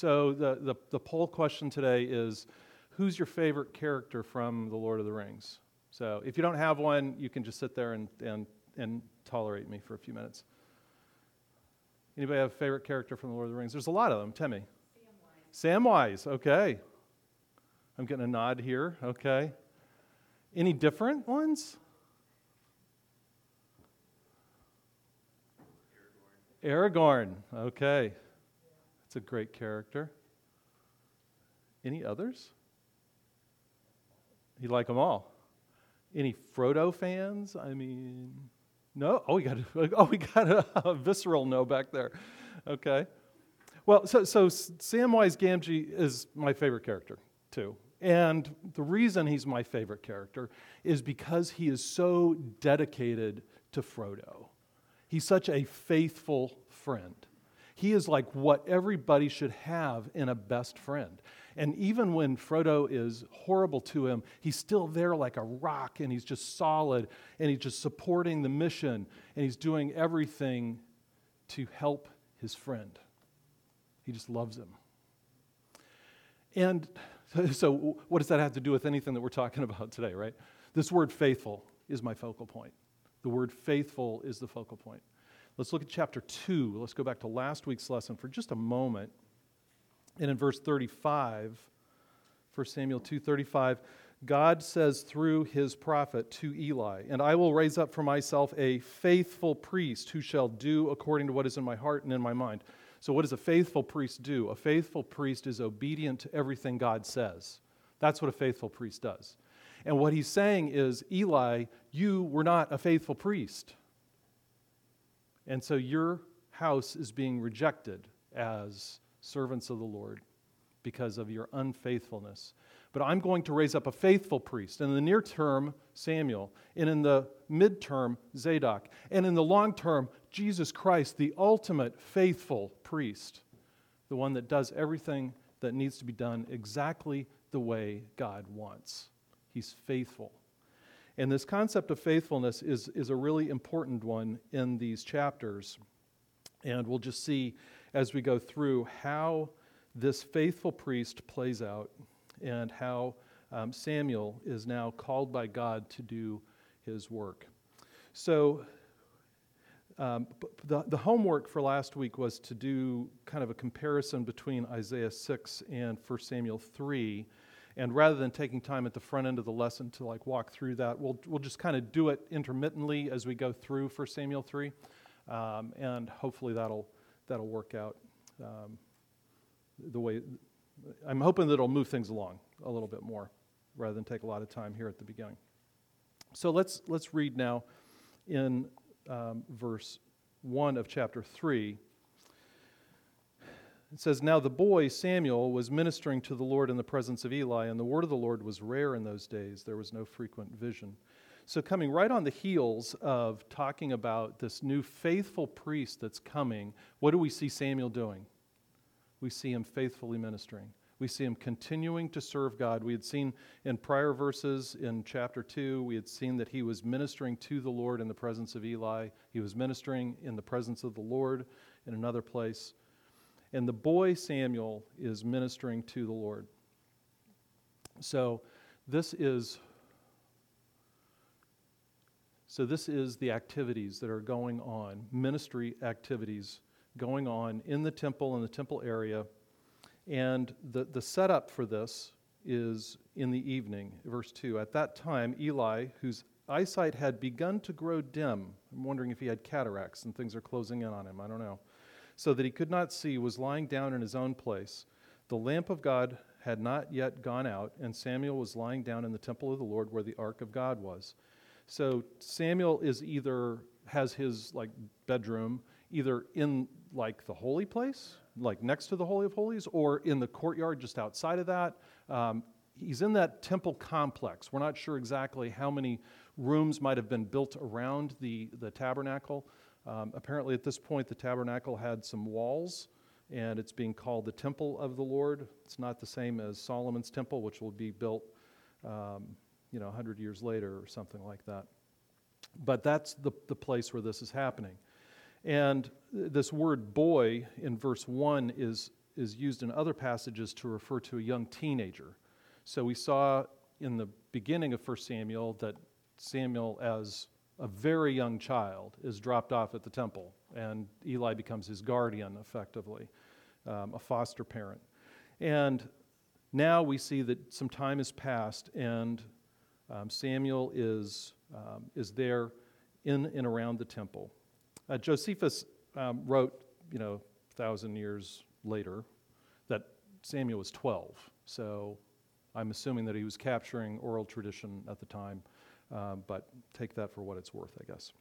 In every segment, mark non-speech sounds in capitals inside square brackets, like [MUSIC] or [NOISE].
So the, the, the poll question today is who's your favorite character from The Lord of the Rings? So if you don't have one, you can just sit there and, and, and tolerate me for a few minutes. Anybody have a favorite character from The Lord of the Rings? There's a lot of them. Tell Samwise, Samwise, okay. I'm getting a nod here, okay. Any different ones? Aragorn, Aragorn, okay. That's a great character. Any others? You like them all? Any Frodo fans? I mean, no. Oh, we got a, [LAUGHS] oh we got a, [LAUGHS] a visceral no back there. Okay. Well, so so Samwise Gamgee is my favorite character too, and the reason he's my favorite character is because he is so dedicated to Frodo. He's such a faithful friend. He is like what everybody should have in a best friend. And even when Frodo is horrible to him, he's still there like a rock and he's just solid and he's just supporting the mission and he's doing everything to help his friend. He just loves him. And [LAUGHS] so, what does that have to do with anything that we're talking [LAUGHS] about today, right? This word faithful is my focal point. The word faithful is the focal point. Let's look at chapter 2. Let's go back to last week's lesson for just a moment. And in verse 35, 1 Samuel 2:35, God says through his prophet to Eli, "And I will raise up for myself a faithful priest who shall do according to what is in my heart and in my mind." So what does a faithful priest do? A faithful priest is obedient to everything God says. That's what a faithful priest does. And what he's saying is, Eli, you were not a faithful priest. And so your house is being rejected as servants of the Lord because of your unfaithfulness. But I'm going to raise up a faithful priest. And in the near term, Samuel. And in the midterm, Zadok. And in the long term, Jesus Christ, the ultimate faithful priest, the one that does everything that needs to be done exactly the way God wants. He's faithful. And this concept of faithfulness is, is a really important one in these chapters. And we'll just see as we go through how this faithful priest plays out and how um, Samuel is now called by God to do his work. So, um, the, the homework for last week was to do kind of a comparison between Isaiah 6 and 1 Samuel 3. And rather than taking time at the front end of the lesson to like walk through that, we'll, we'll just kind of do it intermittently as we go through 1 Samuel 3. Um, and hopefully that'll, that'll work out um, the way I'm hoping that it'll move things along a little bit more rather than take a lot of time here at the beginning. So let's, let's read now in um, verse 1 of chapter 3. It says, Now the boy Samuel was ministering to the Lord in the presence of Eli, and the word of the Lord was rare in those days. There was no frequent vision. So, coming right on the heels of talking about this new faithful priest that's coming, what do we see Samuel doing? We see him faithfully ministering. We see him continuing to serve God. We had seen in prior verses in chapter 2, we had seen that he was ministering to the Lord in the presence of Eli. He was ministering in the presence of the Lord in another place. And the boy Samuel is ministering to the Lord. So, this is so, this is the activities that are going on, ministry activities going on in the temple, in the temple area. And the, the setup for this is in the evening, verse 2. At that time, Eli, whose eyesight had begun to grow dim, I'm wondering if he had cataracts and things are closing in on him, I don't know, so that he could not see, was lying down in his own place. The lamp of God had not yet gone out, and Samuel was lying down in the temple of the Lord where the ark of God was. So Samuel is either has his like bedroom either in like the holy place, like next to the holy of holies, or in the courtyard just outside of that. Um, he's in that temple complex. We're not sure exactly how many rooms might have been built around the, the tabernacle. Um, apparently, at this point, the tabernacle had some walls, and it's being called the temple of the Lord. It's not the same as Solomon's temple, which will be built um, you know, 100 years later or something like that. But that's the, the place where this is happening. And this word boy in verse 1 is is used in other passages to refer to a young teenager. So we saw in the beginning of 1 Samuel that Samuel, as a very young child, is dropped off at the temple, and Eli becomes his guardian, effectively, um, a foster parent. And now we see that some time has passed, and um, Samuel is, um, is there in and around the temple. Uh, Josephus um, wrote, you know, thousand years later, that Samuel was 12. So I'm assuming that he was capturing oral tradition at the time, um, but take that for what it's worth, I guess.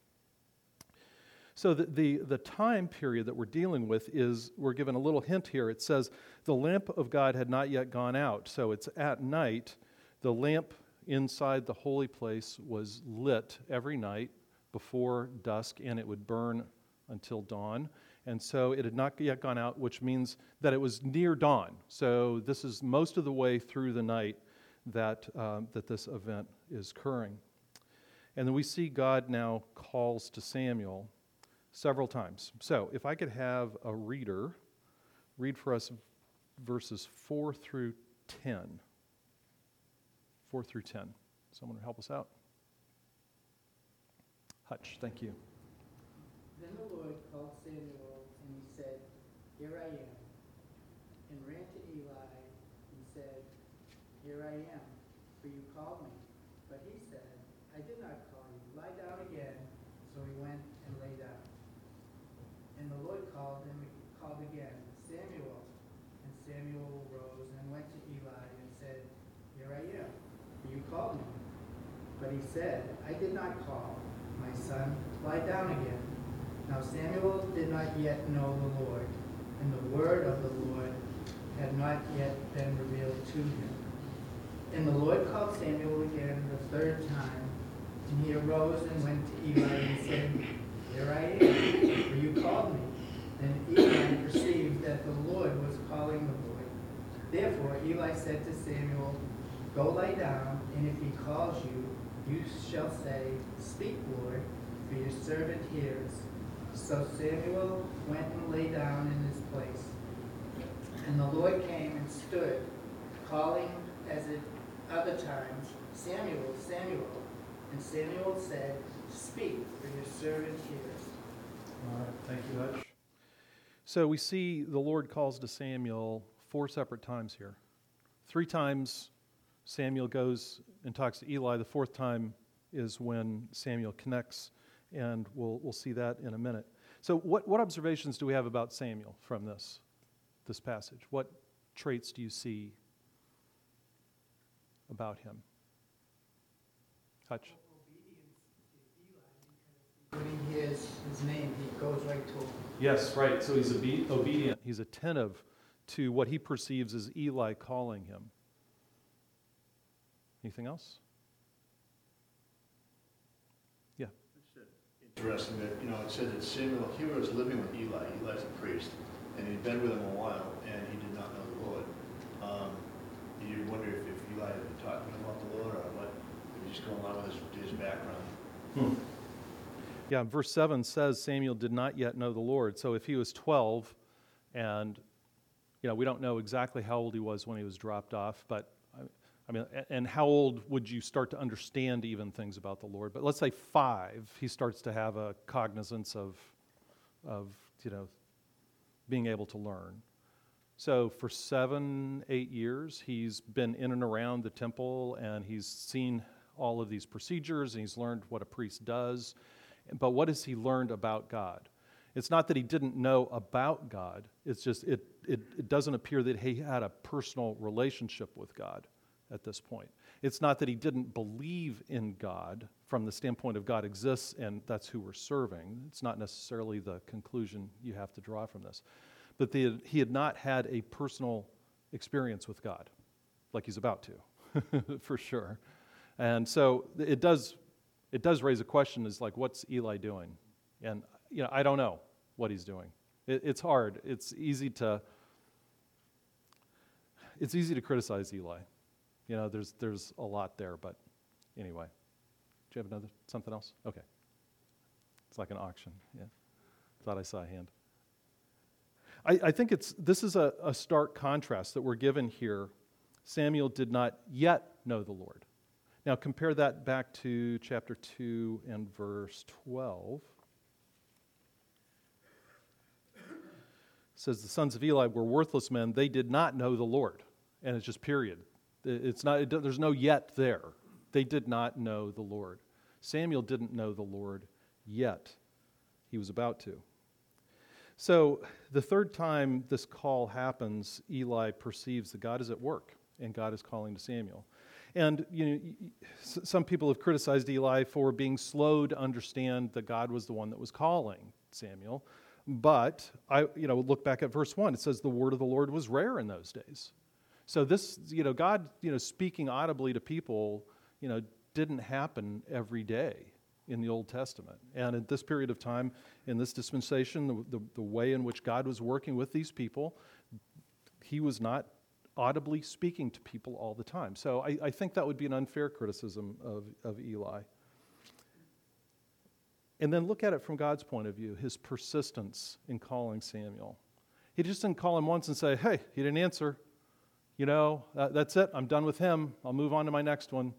So the, the, the, time period that we're dealing with is, we're given a little hint here. It says, the lamp of God had not yet gone out. So it's at night. The lamp inside the holy place was lit every night before dusk, and it would burn until dawn. And so it had not yet gone out, which means that it was near dawn. So this is most of the way through the night that, um, that this event is occurring. And then we see God now calls to Samuel several times. So if I could have a reader read for us verses 4 through 10. 4 through 10. Someone help us out. Hutch, thank you. Then the Lord called Samuel, and he said, Here I am, and ran to Eli and said, Here I am, for you called me. But he said, I did not call you. Lie down again. So he went and lay down. And the Lord called him, called again, Samuel. And Samuel rose and went to Eli and said, Here I am, you called me. But he said, I did not call, my son. Lie down again. Now Samuel did not yet know the Lord, and the word of the Lord had not yet been revealed to him. And the Lord called Samuel again the third time, and he arose and went to Eli and said, Here I am, for you called me. Then Eli perceived that the Lord was calling the boy. Therefore Eli said to Samuel, Go lie down, and if he calls you, you shall say, Speak, Lord, for your servant hears. So Samuel went and lay down in his place. And the Lord came and stood, calling as at other times, Samuel, Samuel. And Samuel said, Speak, for your servant hears. All right, thank you, Hutch. So we see the Lord calls to Samuel four separate times here. Three times Samuel goes and talks to Eli. The fourth time is when Samuel connects and we'll, we'll see that in a minute. So, what, what observations do we have about Samuel from this, this passage? What traits do you see about him? Hutch. When his name, he goes right to him. Yes, right. So he's obe- obedient. He's attentive to what he perceives as Eli calling him. Anything else? Yeah. Interesting that, you know, it said that Samuel, he was living with Eli, Eli's a priest, and he'd been with him a while, and he did not know the Lord. Um, you wonder if, if Eli had been talking about the Lord, or what, if he's just along with his, his background. Hmm. Yeah, verse 7 says Samuel did not yet know the Lord. So if he was 12, and, you know, we don't know exactly how old he was when he was dropped off, but I mean, and how old would you start to understand even things about the Lord? But let's say five, he starts to have a cognizance of, of you know, being able to learn. So for seven, eight years, he's been in and around the temple and he's seen all of these procedures and he's learned what a priest does. But what has he learned about God? It's not that he didn't know about God, it's just it, it, it doesn't appear that he had a personal relationship with God at this point. It's not that he didn't believe in God from the standpoint of God exists and that's who we're serving. It's not necessarily the conclusion you have to draw from this. But the, he had not had a personal experience with God like he's about to, [LAUGHS] for sure. And so it does, it does raise a question is like, what's Eli doing? And, you know, I don't know what he's doing. It, it's hard. It's easy to, it's easy to criticize Eli you know, there's, there's a lot there, but anyway. Do you have another, something else? Okay. It's like an auction, yeah. Thought I saw a hand. I, I think it's, this is a, a stark contrast that we're given here. Samuel did not yet know the Lord. Now, compare that back to chapter 2 and verse 12. It says, The sons of Eli were worthless men. They did not know the Lord. And it's just period. It's not, it, there's no yet there. They did not know the Lord. Samuel didn't know the Lord yet. He was about to. So, the third time this call happens, Eli perceives that God is at work and God is calling to Samuel. And you know, some people have criticized Eli for being slow to understand that God was the one that was calling Samuel. But I, you know, look back at verse one. It says the word of the Lord was rare in those days. So this, you know, God, you know, speaking audibly to people, you know, didn't happen every day in the Old Testament. And at this period of time, in this dispensation, the, the, the way in which God was working with these people, he was not audibly speaking to people all the time. So I, I think that would be an unfair criticism of, of Eli. And then look at it from God's point of view his persistence in calling Samuel. He just didn't call him once and say, hey, he didn't answer. You know, that, that's it. I'm done with him. I'll move on to my next one.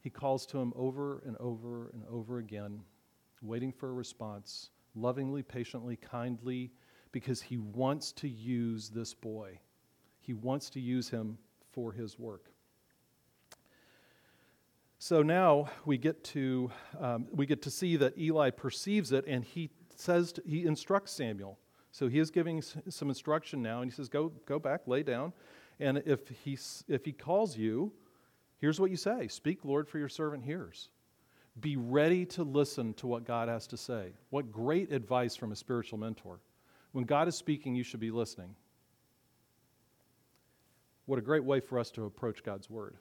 He calls to him over and over and over again, waiting for a response, lovingly, patiently, kindly, because he wants to use this boy. He wants to use him for his work. So now we get to um, we get to see that Eli perceives it, and he says to, he instructs Samuel. So he is giving some instruction now, and he says, "Go go back, lay down, and if he if he calls you, here's what you say: Speak, Lord, for your servant hears." Be ready to listen to what God has to say. What great advice from a spiritual mentor. When God is speaking, you should be listening. What a great way for us to approach God's Word,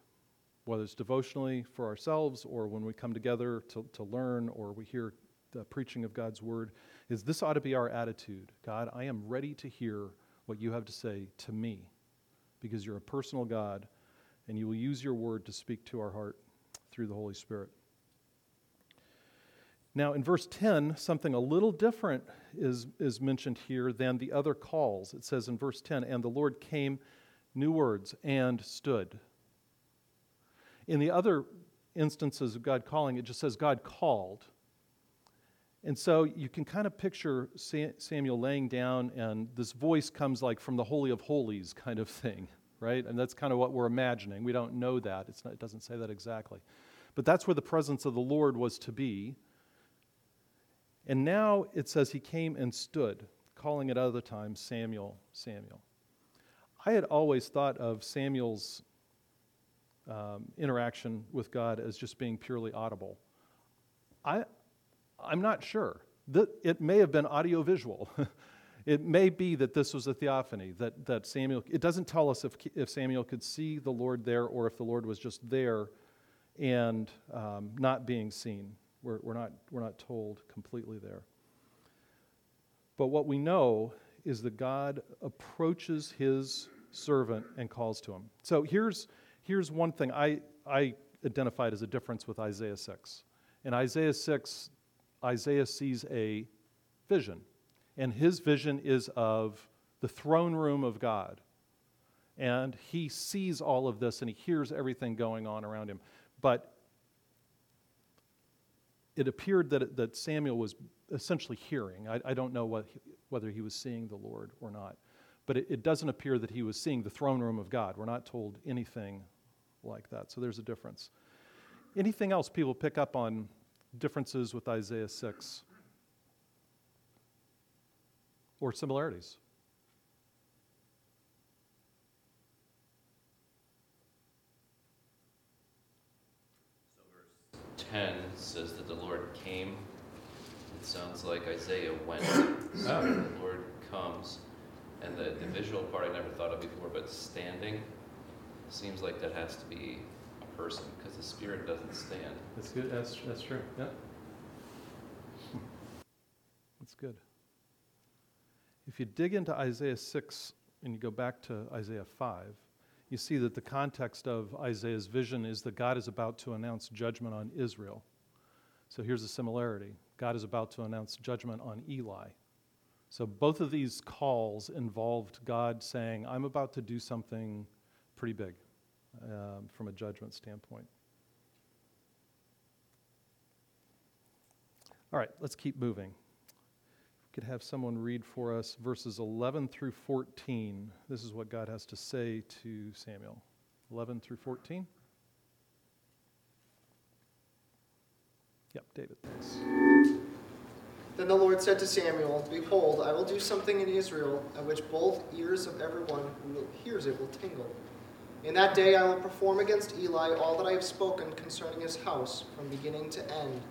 whether it's devotionally for ourselves or when we come together to, to learn or we hear the preaching of God's Word, is this ought to be our attitude. God, I am ready to hear what you have to say to me because you're a personal God and you will use your Word to speak to our heart through the Holy Spirit. Now, in verse 10, something a little different is, is mentioned here than the other calls. It says in verse 10, And the Lord came new words, and stood. In the other instances of God calling, it just says God called. And so you can kind of picture Samuel laying down, and this voice comes like from the Holy of Holies kind of thing, [LAUGHS] right? And that's kind of what we're imagining. We don't know that, not, it doesn't say that exactly. But that's where the presence of the Lord was to be. And now it says he came and stood, calling at other times Samuel, Samuel. I had always thought of Samuel's um, interaction with God as just being purely audible. I, I'm not sure. That it may have been audiovisual. [LAUGHS] it may be that this was a theophany, that, that Samuel, it doesn't tell us if, if Samuel could see the Lord there or if the Lord was just there and um, not being seen. We're, we're, not, we're not told completely there. But what we know is that God approaches his servant and calls to him. So here's, here's one thing I, I identified as a difference with Isaiah 6. In Isaiah 6, Isaiah sees a vision, and his vision is of the throne room of God. And he sees all of this and he hears everything going on around him. But it appeared that, that Samuel was essentially hearing. I, I don't know what, whether he was seeing the Lord or not. But it, it doesn't appear that he was seeing the throne room of God. We're not told anything like that. So there's a difference. Anything else people pick up on differences with Isaiah 6 or similarities? So verse 10 says that the Lord came sounds like Isaiah went. So [COUGHS] ah. the Lord comes. And the, the visual part I never thought of before, but standing seems like that has to be a person because the spirit doesn't stand. That's good. That's, that's true. Yeah. Hmm. That's good. If you dig into Isaiah 6 and you go back to Isaiah 5, you see that the context of Isaiah's vision is that God is about to announce judgment on Israel. So here's a similarity God is about to announce judgment on Eli. So both of these calls involved God saying, I'm about to do something pretty big um, from a judgment standpoint. All right, let's keep moving. We could have someone read for us verses 11 through 14. This is what God has to say to Samuel. 11 through 14. Yep, David, thanks. Then the Lord said to Samuel, Behold, I will do something in Israel at which both ears of everyone who hears it will tingle. In that day I will perform against Eli all that I have spoken concerning his house from beginning to end.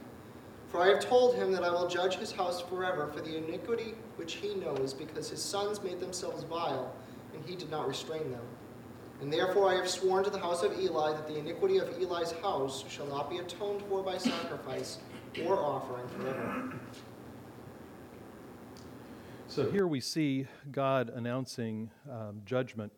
For I have told him that I will judge his house forever for the iniquity which he knows, because his sons made themselves vile, and he did not restrain them. And therefore I have sworn to the house of Eli that the iniquity of Eli's house shall not be atoned for by sacrifice or offering forever. So here we see God announcing um, judgment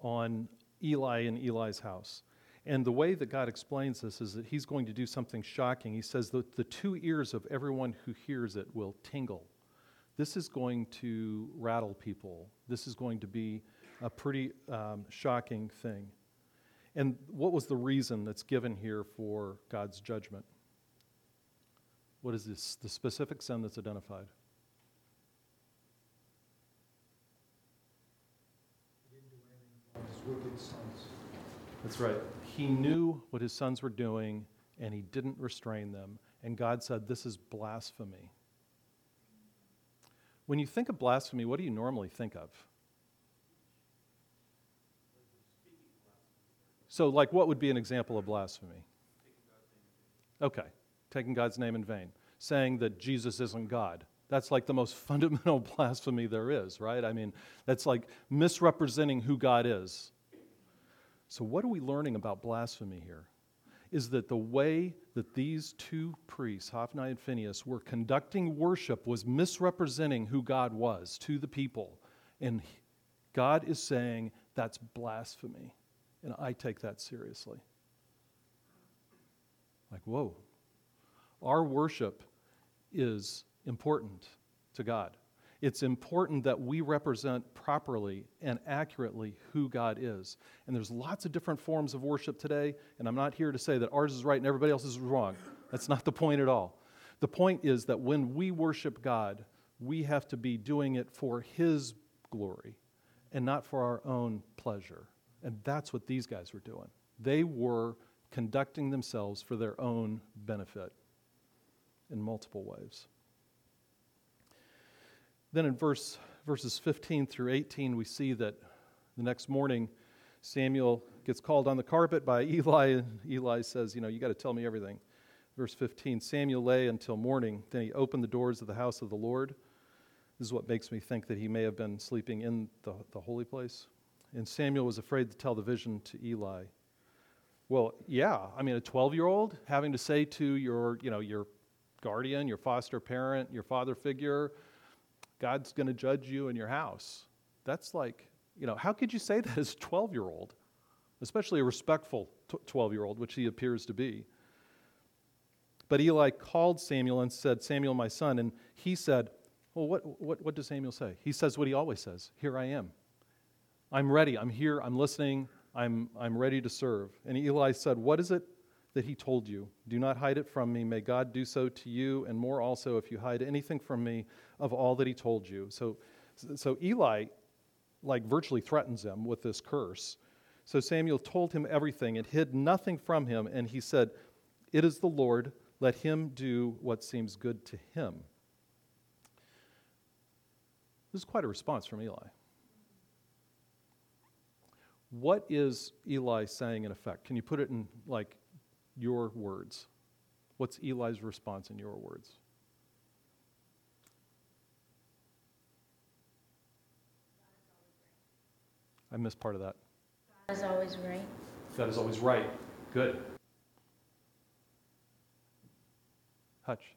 on Eli and Eli's house. And the way that God explains this is that he's going to do something shocking. He says that the two ears of everyone who hears it will tingle. This is going to rattle people. This is going to be a pretty um, shocking thing. And what was the reason that's given here for God's judgment? What is this, the specific sin that's identified? That's right. He knew what his sons were doing and he didn't restrain them. And God said, This is blasphemy. When you think of blasphemy, what do you normally think of? So, like, what would be an example of blasphemy? Okay, taking God's name in vain, saying that Jesus isn't God. That's like the most [LAUGHS] fundamental blasphemy there is, right? I mean, that's like misrepresenting who God is. So, what are we learning about blasphemy here? Is that the way that these two priests, Hophni and Phinehas, were conducting worship was misrepresenting who God was to the people. And God is saying that's blasphemy. And I take that seriously. Like, whoa. Our worship is important to God. It's important that we represent properly and accurately who God is. And there's lots of different forms of worship today, and I'm not here to say that ours is right and everybody else is wrong. That's not the point at all. The point is that when we worship God, we have to be doing it for His glory and not for our own pleasure. And that's what these guys were doing. They were conducting themselves for their own benefit in multiple ways. Then in verse, verses 15 through 18, we see that the next morning, Samuel gets called on the carpet by [LAUGHS] Eli, and Eli says, You know, you got to tell me everything. Verse 15 Samuel lay until morning. Then he opened the doors of the house of the Lord. This is what makes me think that he may have been sleeping in the, the holy place. And Samuel was afraid to tell the vision to Eli. Well, yeah, I mean, a 12 year old having to say to your, you know, your guardian, your foster parent, your father figure, God's going to judge you in your house. That's like, you know, how could you say [LAUGHS] that as a 12 year old, especially a respectful 12 year old, which he appears to be? But Eli called Samuel and said, Samuel, my son. And he said, Well, what, what, what does Samuel say? He says what he always says Here I am. I'm ready. I'm here. I'm listening. I'm, I'm ready to serve. And Eli said, What is it that he told you? Do not hide it from me. May God do so to you, and more also if you hide anything from me of all that he told you. So, so Eli, like, virtually threatens him with this curse. So Samuel told him everything and hid nothing from him, and he said, It is the Lord. Let him do what seems good to him. This is quite a response from Eli. What is Eli saying in effect? Can you put it in like your words? What's Eli's response in your words? I missed part of that. God is always right. God is always right. Good. Hutch.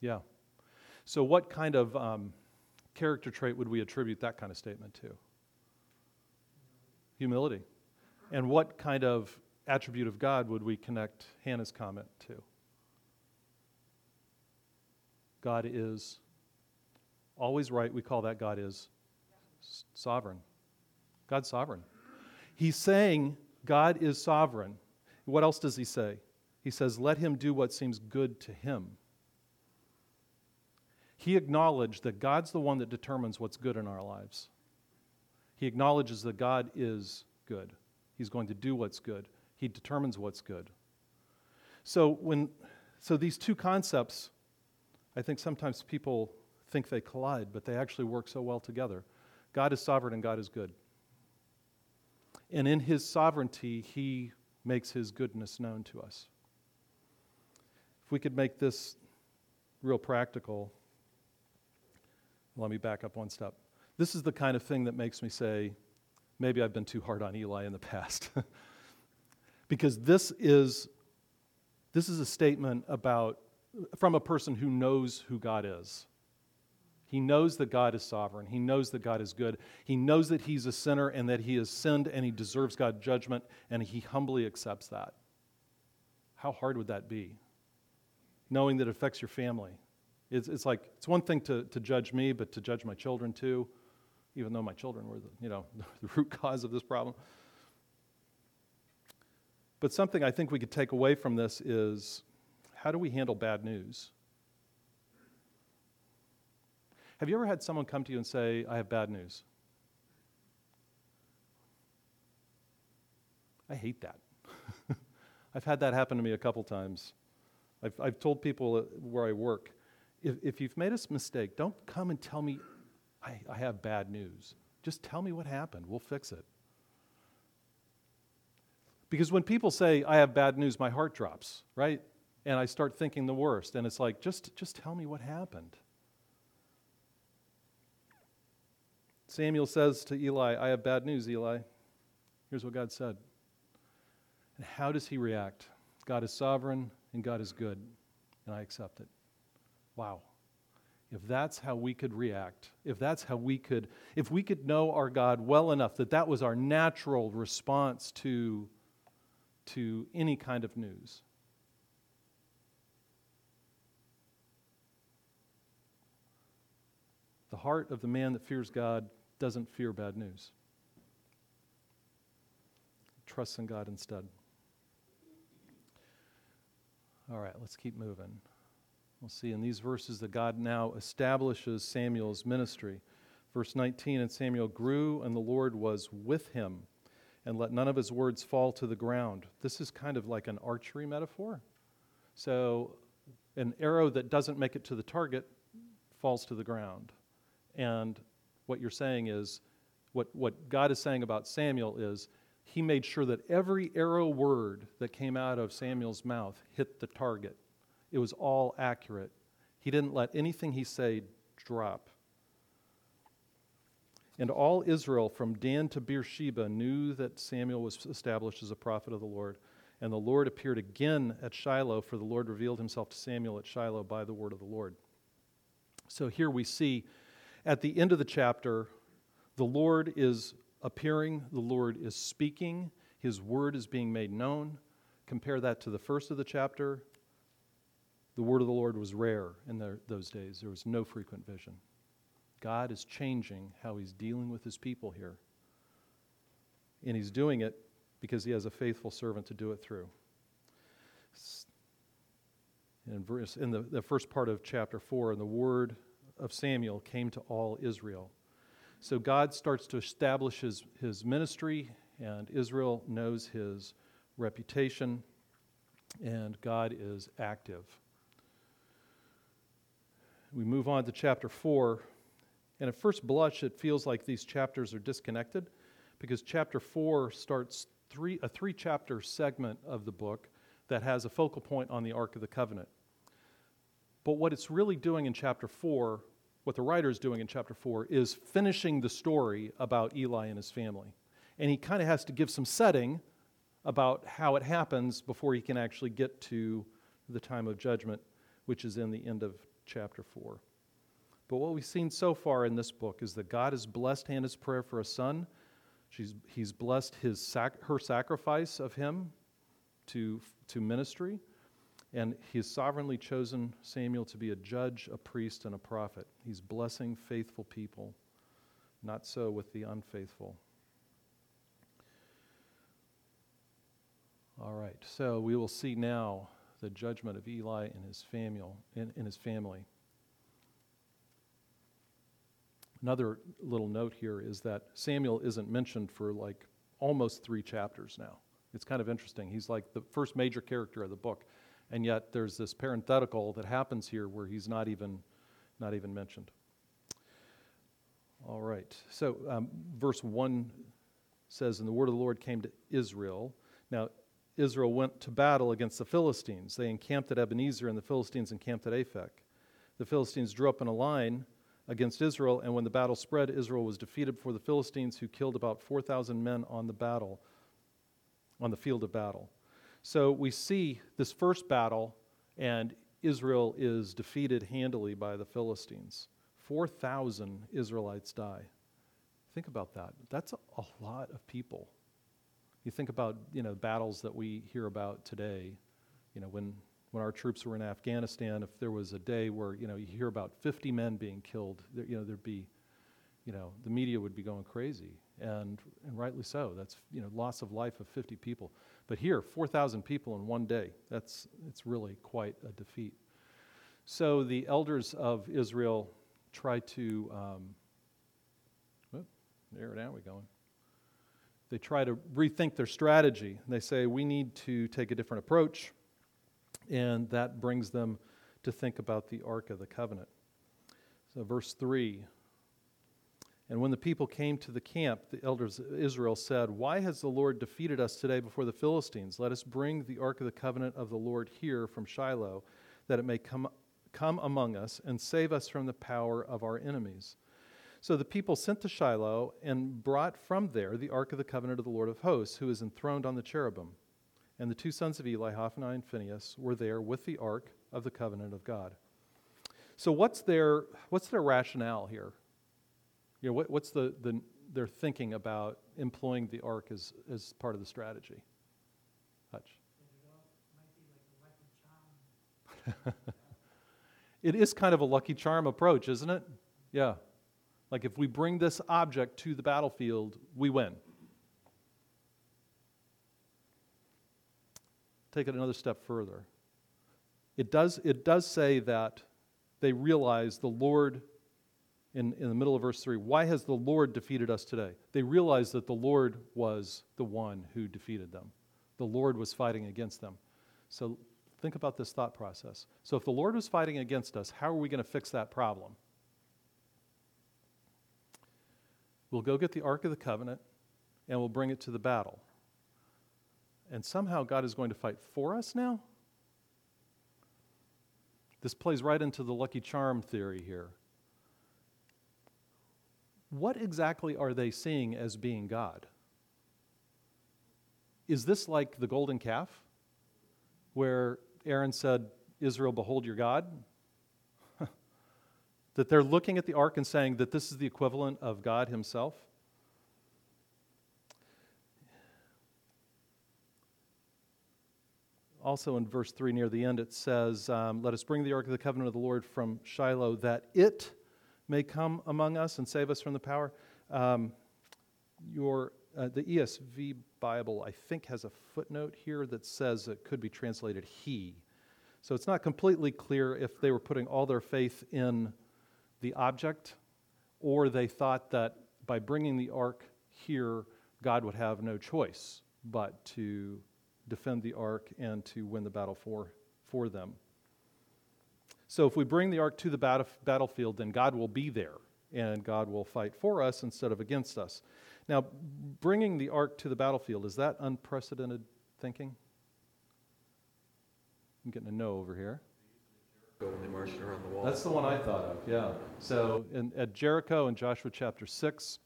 Yeah. So, what kind of um, character trait would we attribute that kind of statement to? Humility. And what kind of attribute of God would we connect Hannah's comment to? God is always right. We call that God is sovereign. God's sovereign. He's saying God is sovereign. What else does he say? He says, Let him do what seems good to him. He acknowledged that God's the one that determines what's good in our lives. He acknowledges that God is good. He's going to do what's good. He determines what's good. So when so these two concepts, I think sometimes people think they collide, but they actually work so well together. God is sovereign and God is good. And in his sovereignty, he makes his goodness known to us. If we could make this real practical, let me back up one step. This is the kind of thing that makes me say, maybe I've been too hard on Eli in the past. [LAUGHS] because this is, this is a statement about, from a person who knows who God is. He knows that God is sovereign. He knows that God is good. He knows that he's a sinner and that he has sinned and he deserves God's judgment, and he humbly accepts that. How hard would that be? Knowing that it affects your family. It's, it's like, it's one thing to, to judge me, but to judge my children too, even though my children were the, you know, [LAUGHS] the root cause of this problem. But something I think we could take away from this is how do we handle bad news? Have you ever had someone come to you and say, I have bad news? I hate that. [LAUGHS] I've had that happen to me a couple times. I've, I've told people where I work if, if you've made a mistake, don't come and tell me I, I have bad news. Just tell me what happened. We'll fix it. Because when people say, I have bad news, my heart drops, right? And I start thinking the worst. And it's like, just, just tell me what happened. Samuel says to Eli, I have bad news, Eli. Here's what God said. And how does he react? God is sovereign and God is good, and I accept it. Wow. If that's how we could react, if that's how we could, if we could know our God well enough that that was our natural response to, to any kind of news. The heart of the man that fears God doesn't fear bad news. Trusts in God instead. All right, let's keep moving. We'll see in these verses that God now establishes Samuel's ministry. Verse 19 And Samuel grew, and the Lord was with him, and let none of his words fall to the ground. This is kind of like an archery metaphor. So, an arrow that doesn't make it to the target falls to the ground. And what you're saying is, what, what God is saying about Samuel is, he made sure that every arrow word that came out of Samuel's mouth hit the target. It was all accurate. He didn't let anything he said drop. And all Israel from Dan to Beersheba knew that Samuel was established as a prophet of the Lord. And the Lord appeared again at Shiloh, for the Lord revealed himself to Samuel at Shiloh by the word of the Lord. So here we see at the end of the chapter, the Lord is appearing, the Lord is speaking, his word is being made known. Compare that to the first of the chapter. The word of the Lord was rare in the, those days, there was no frequent vision. God is changing how he's dealing with his people here. And he's doing it because he has a faithful servant to do it through. In, verse, in the, the first part of chapter 4, and the word of Samuel came to all Israel. So God starts to establish his, his ministry, and Israel knows his reputation, and God is active. We move on to chapter 4, and at first blush, it feels like these chapters are disconnected because chapter 4 starts three, a three chapter segment of the book that has a focal point on the Ark of the Covenant. But what it's really doing in chapter 4, what the writer is doing in chapter 4, is finishing the story about Eli and his family. And he kind of has to give some setting about how it happens before he can actually get to the time of judgment, which is in the end of chapter 4. But what we've seen so far in this book is that God has blessed Hannah's prayer for a son. She's, he's blessed his sac- her sacrifice of him to, to ministry. And he has sovereignly chosen Samuel to be a judge, a priest, and a prophet. He's blessing faithful people. Not so with the unfaithful. All right, so we will see now the judgment of Eli and his family. In, in his family. Another little note here is that Samuel isn't mentioned for like almost three chapters now. It's kind of interesting. He's like the first major character of the book, and yet there's this parenthetical that happens here where he's not even, not even mentioned. All right. So, um, verse 1 says, And the word of the Lord came to Israel. Now, Israel went to battle against the Philistines. They encamped at Ebenezer, and the Philistines encamped at Aphek. The Philistines drew up in a line against Israel, and when the battle spread, Israel was defeated before the Philistines, who killed about 4,000 men on the battle, on the field of battle. So we see this first battle, and Israel is defeated handily by the Philistines. 4,000 Israelites die. Think about that. That's a, a lot of people. You think about, you know, battles that we hear about today, you know, when, when our troops were in Afghanistan, if there was a day where, you know, you hear about 50 men being killed, there, you know, there'd be, you know, the media would be going crazy, and, and rightly so. That's, you know, loss of life of 50 people. But here, 4,000 people in one day, that's, it's really quite a defeat. So the elders of Israel try to, um, whoop, there, now we're going. They try to rethink their strategy. They say, we need to take a different approach, and that brings them to think about the Ark of the Covenant. So, verse 3 And when the people came to the camp, the elders of Israel said, Why has the Lord defeated us today before the Philistines? Let us bring the Ark of the Covenant of the Lord here from Shiloh, that it may come Come among us and save us from the power of our enemies. So the people sent to Shiloh and brought from there the ark of the covenant of the Lord of hosts, who is enthroned on the cherubim. And the two sons of Eli, Hophni and Phinehas, were there with the ark of the covenant of God. So what's their what's their rationale here? You know, what, what's the, the their thinking about employing the ark as, as part of the strategy? Hutch. [LAUGHS] it is kind of a lucky charm approach, isn't it? Yeah. Like if we bring this object to the battlefield, we win. Take it another step further. It does, it does say that they realize the Lord, in, in the middle of verse 3, why has the Lord defeated us today? They realize that the Lord was the one who defeated them, the Lord was fighting against them. So Think about this thought process. So, if the Lord was fighting against us, how are we going to fix that problem? We'll go get the Ark of the Covenant and we'll bring it to the battle. And somehow God is going to fight for us now? This plays right into the lucky charm theory here. What exactly are they seeing as being God? Is this like the golden calf, where Aaron said, Israel, behold your God? That they're looking at the ark and saying that this is the equivalent of God Himself? Also in verse 3 near the end, it says, um, Let us bring the ark of the covenant of the Lord from Shiloh, that it may come among us and save us from the power. Um, your, uh, the ESV Bible, I think, has a footnote here that says it could be translated he. So it's not completely clear if they were putting all their faith in the object or they thought that by bringing the ark here, God would have no choice but to defend the ark and to win the battle for, for them. So if we bring the ark to the battlefield, then God will be there and God will fight for us instead of against us. Now, bringing the ark to the battlefield, is that unprecedented thinking? I'm getting a no over here. When they marched around the wall. That's the one I thought of, yeah. So in, at Jericho in Joshua chapter 6,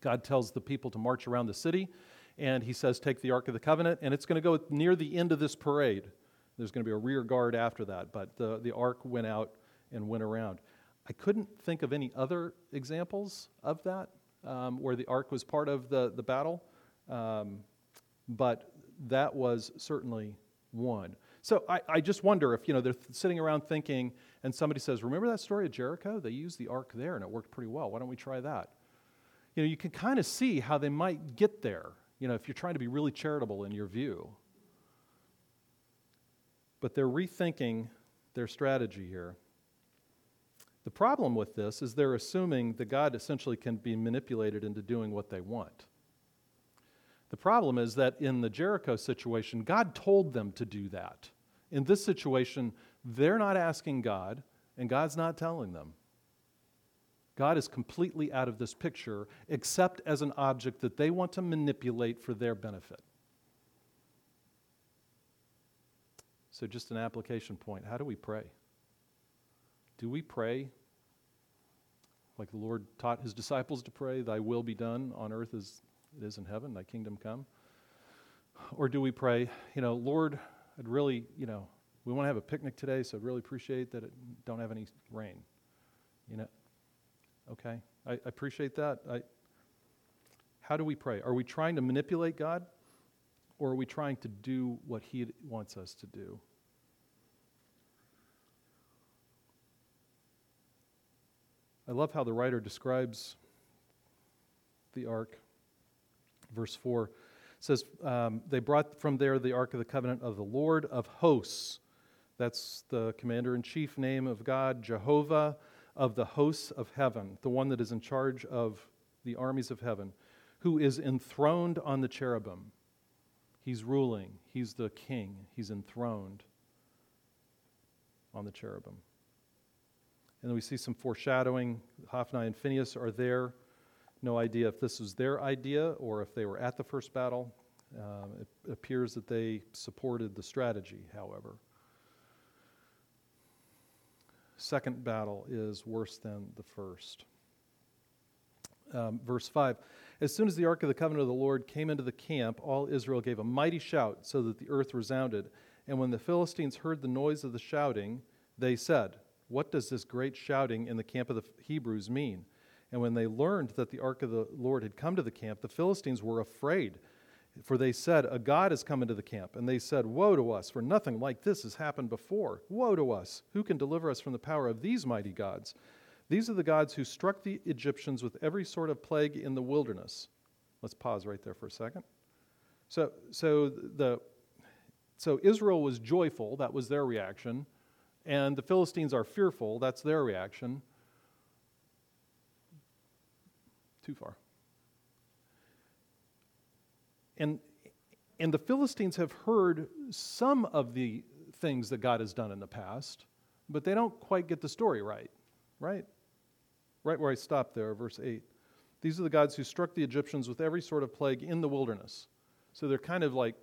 God tells the people to march around the city, and he says, Take the Ark of the Covenant, and it's going to go near the end of this parade. There's going to be a rear guard after that, but the, the Ark went out and went around. I couldn't think of any other examples of that um, where the ark was part of the, the battle, um, but that was certainly one. So I, I just wonder if, you know, they're th- sitting around thinking, and somebody says, Remember that story of Jericho? They used the ark there and it worked pretty well. Why don't we try that? You know, you can kind of see how they might get there, you know, if you're trying to be really charitable in your view. But they're rethinking their strategy here. The problem with this is they're assuming that God essentially can be manipulated into doing what they want. The problem is that in the Jericho situation, God told them to do that. In this situation, they're not asking God, and God's not telling them. God is completely out of this picture, except as an object that they want to manipulate for their benefit. So, just an application point how do we pray? Do we pray like the Lord taught his disciples to pray, Thy will be done on earth as it is in heaven, Thy kingdom come? Or do we pray, you know, Lord, I'd really, you know, we want to have a picnic today, so I'd really appreciate that it don't have any rain. You know, okay, I, I appreciate that. I, how do we pray? Are we trying to manipulate God, or are we trying to do what He wants us to do? I love how the writer describes the ark. Verse 4 says, um, They brought from there the ark of the covenant of the Lord of hosts. That's the commander in chief name of God, Jehovah of the hosts of heaven, the one that is in charge of the armies of heaven, who is enthroned on the cherubim. He's ruling, he's the king, he's enthroned on the cherubim. And we see some foreshadowing. Hophni and Phinehas are there. No idea if this was their idea or if they were at the first battle. Um, it appears that they supported the strategy, however. Second battle is worse than the first. Um, verse 5 As soon as the ark of the covenant of the Lord came into the camp, all Israel gave a mighty shout so that the earth resounded. And when the Philistines heard the noise of the shouting, they said, what does this great shouting in the camp of the Hebrews mean? And when they learned that the ark of the Lord had come to the camp, the Philistines were afraid. For they said, A God has come into the camp. And they said, Woe to us, for nothing like this has happened before. Woe to us! Who can deliver us from the power of these mighty gods? These are the gods who struck the Egyptians with every sort of plague in the wilderness. Let's pause right there for a second. So, so, the, so Israel was joyful, that was their reaction and the Philistines are fearful. That's their reaction. Too far. And, and the Philistines have heard some of the things that God has done in the past, but they don't quite get the story right, right? Right where I stopped there, verse 8. These are the gods who struck the Egyptians with every sort of plague in the wilderness. So they're kind of like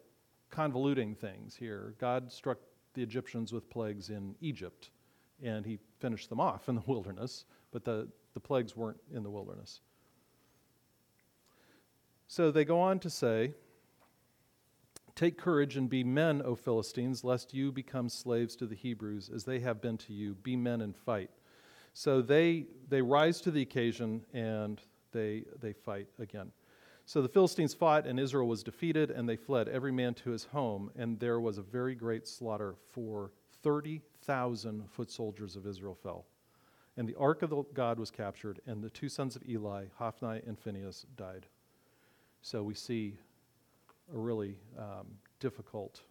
convoluting things here. God struck the Egyptians with plagues in Egypt, and he finished them off in the [LAUGHS] wilderness, but the, the plagues weren't in the wilderness. So they go on to say, Take courage and be men, O Philistines, lest you become slaves to the Hebrews, as they have been to you. Be men and fight. So they, they rise to the occasion and they, they fight again. So the Philistines fought, and Israel was defeated, and they fled, every man to his home. And there was a very great slaughter, for 30,000 foot soldiers of Israel fell. And the ark of the God was captured, and the two sons of Eli, Hophni and Phinehas, died. So we see a really um, difficult,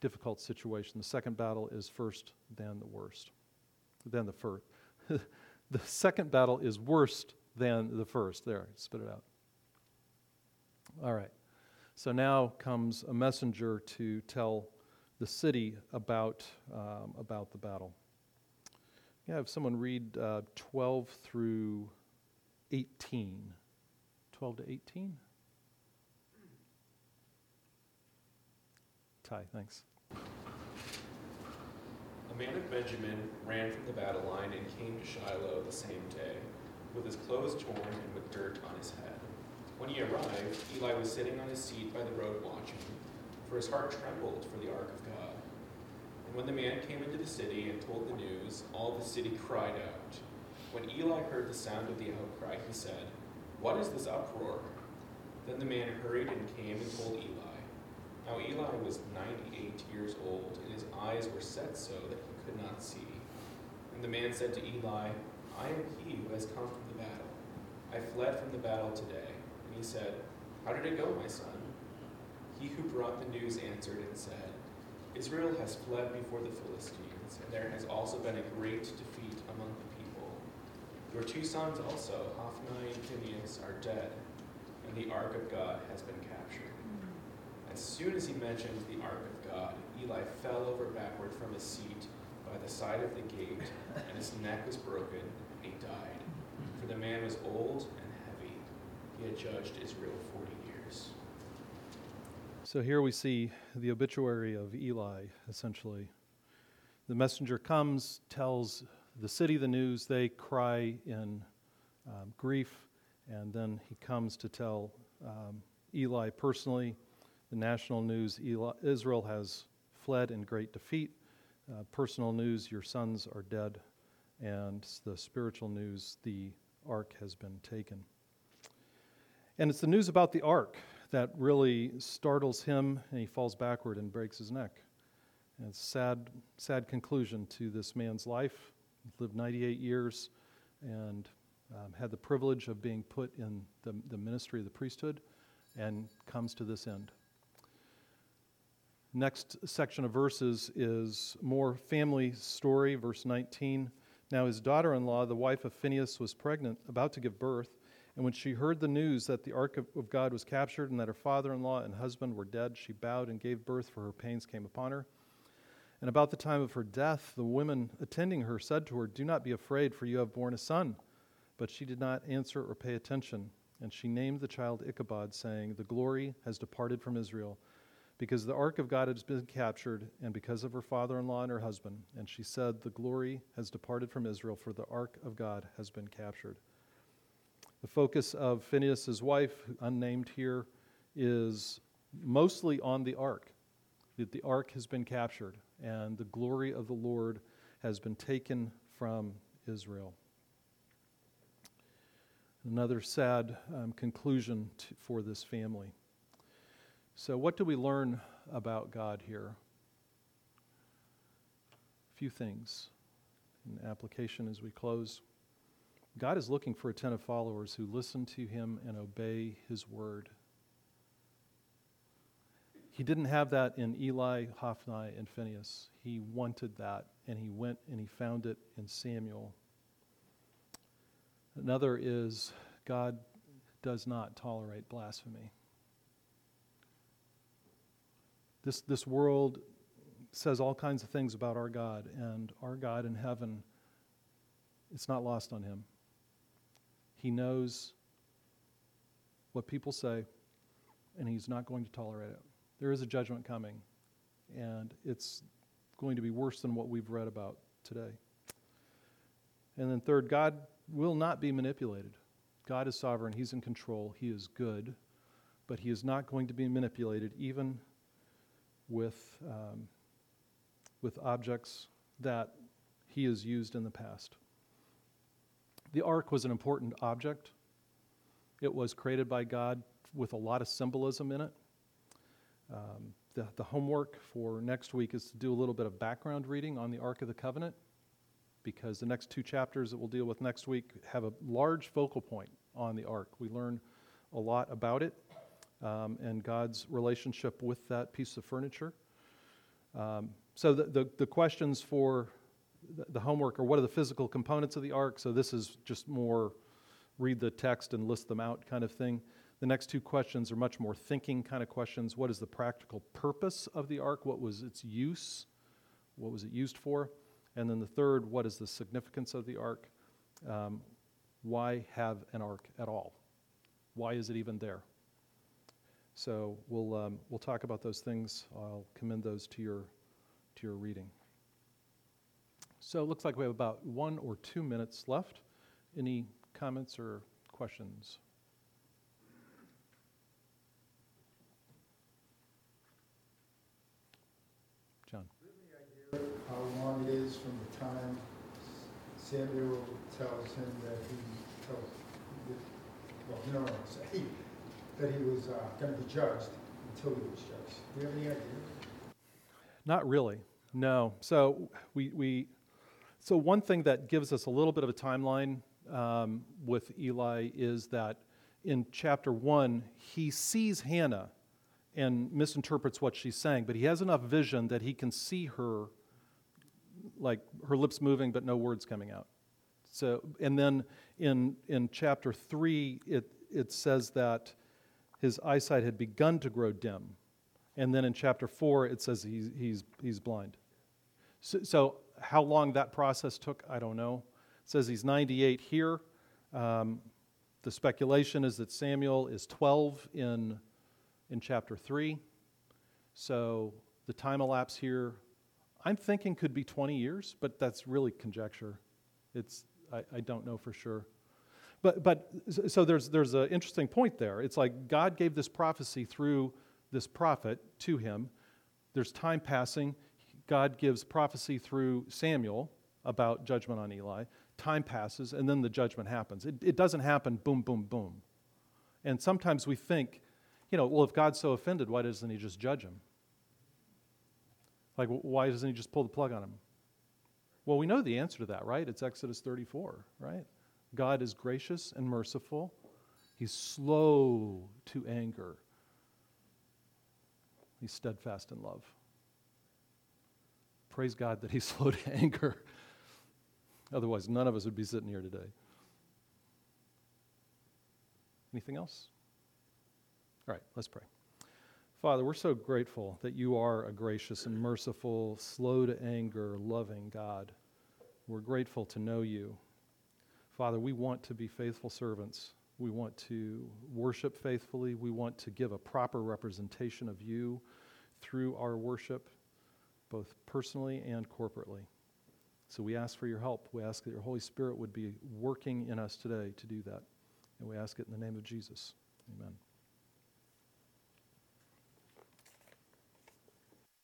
difficult situation. The second battle is first, then the worst, then the first. [LAUGHS] the second battle is worse than the first. There, spit it out. All right. So now comes a messenger to tell the city about, um, about the battle. Yeah, have someone read uh, 12 through 18. 12 to 18? Ty, thanks. A man of Benjamin ran from the battle line and came to Shiloh the same day, with his clothes torn and with dirt on his head. When he arrived, Eli was sitting on his seat by the road watching, for his heart trembled for the ark of God. And when the man came into the city and told the news, all the city cried out. When Eli heard the sound of the outcry, he said, What is this uproar? Then the man hurried and came and told Eli, Now Eli was 98 years old, and his eyes were set so that he could not see. And the man said to Eli, I am he who has come from the battle. I fled from the battle today. And he said, How did it go, my son? He who brought the news answered and said, Israel has fled before the Philistines, and there has also been a great defeat. Your two sons also, Hophni and Phinehas, are dead, and the ark of God has been captured. Mm-hmm. As soon as he mentioned the ark of God, Eli fell over backward from his seat by the side of the gate, and his neck was broken, and he died. For the man was old and heavy. He had judged Israel forty years. So here we see the obituary of Eli, essentially. The messenger comes, tells the city the news, they cry in um, grief, and then he comes to tell um, Eli personally the national news Eli, Israel has fled in great defeat. Uh, personal news, your sons are dead. And the spiritual news, the ark has been taken. And it's the news about the ark that really startles him, and he falls backward and breaks his neck. And it's a sad, sad conclusion to this man's life. Lived 98 years and um, had the privilege of being put in the, the ministry of the priesthood and comes to this end. Next section of verses is more family story, verse 19. Now his daughter in law, the wife of Phinehas, was pregnant, about to give birth. And when she heard the news that the ark of God was captured and that her father in law and husband were dead, she bowed and gave birth, for her pains came upon her. And about the time of her death, the women attending her said to her, Do not be afraid, for you have borne a son. But she did not answer or pay attention. And she named the child Ichabod, saying, The glory has departed from Israel because the ark of God has been captured, and because of her father in law and her husband. And she said, The glory has departed from Israel, for the ark of God has been captured. The focus of Phinehas' wife, unnamed here, is mostly on the ark. That the ark has been captured, and the glory of the Lord has been taken from Israel. Another sad um, conclusion for this family. So, what do we learn about God here? A few things in application as we close. God is looking for attentive followers who listen to him and obey his word. He didn't have that in Eli, Hophni, and Phinehas. He wanted that, and he went and he found it in Samuel. Another is God does not tolerate blasphemy. This, this world says all kinds of things about our God, and our God in heaven, it's not lost on him. He knows what people say, and he's not going to tolerate it. There is a judgment coming, and it's going to be worse than what we've read about today. And then, third, God will not be manipulated. God is sovereign, He's in control, He is good, but He is not going to be manipulated, even with, um, with objects that he has used in the past. The ark was an important object. It was created by God with a lot of symbolism in it. Um, the, the homework for next week is to do a little bit of background reading on the Ark of the Covenant because the next two chapters that we'll deal with next week have a large focal point on the Ark. We learn a lot about it um, and God's relationship with that piece of furniture. Um, so the, the, the, questions for the, the homework are what are the physical components of the ark? So this is just more read the text and list them out kind of thing. The next two questions are much more thinking kind of questions. What is the practical purpose of the ark? What was its use? What was it used for? And then the third, what is the significance of the ark? Um, why have an ark at all? Why is it even there? So we'll, um, we'll talk about those things. I'll commend those to your, to your reading. So it looks like we have about one or two minutes left. Any comments or questions? How long it is from the time Samuel tells him that he tells, well, you know what I'm that he was uh, going to be judged until he was judged. Do you have any idea? Not really. No. So we, we so one thing that gives us a little bit of a timeline um, with Eli is that in chapter one he sees Hannah and misinterprets what she's saying, but he has enough vision that he can see her, like her lips moving but no words coming out. So and then in in chapter three it it says that his eyesight had begun to grow dim. And then in chapter four, it says he's, he's, he's blind. So, so, how long that process took, I don't know. It says he's 98 here. Um, the speculation is that Samuel is 12 in, in chapter 3. So the time elapse here, I'm thinking could be 20 years, but that's really conjecture. It's, I, I don't know for sure. But, but so there's, there's an interesting point there. It's like God gave this prophecy through this prophet to him. There's time passing. God gives prophecy through Samuel about judgment on Eli. Time passes, and then the judgment happens. It, it doesn't happen boom, boom, boom. And sometimes we think, you know, well, if God's so offended, why doesn't he just judge him? Like, why doesn't he just pull the plug on him? Well, we know the answer to that, right? It's Exodus 34, right? God is gracious and merciful. He's slow to anger. He's steadfast in love. Praise God that He's [LAUGHS] slow to anger. Otherwise, none of us would be sitting here today. Anything else? All right, let's pray. Father, we're so grateful that you are a gracious and merciful, slow to anger, loving God. We're grateful to know you. Father, we want to be faithful servants. We want to worship faithfully. We want to give a proper representation of you through our worship, both personally and corporately. So we ask for your help. We ask that your Holy Spirit would be working in us today to do that. And we ask it in the name of Jesus. Amen.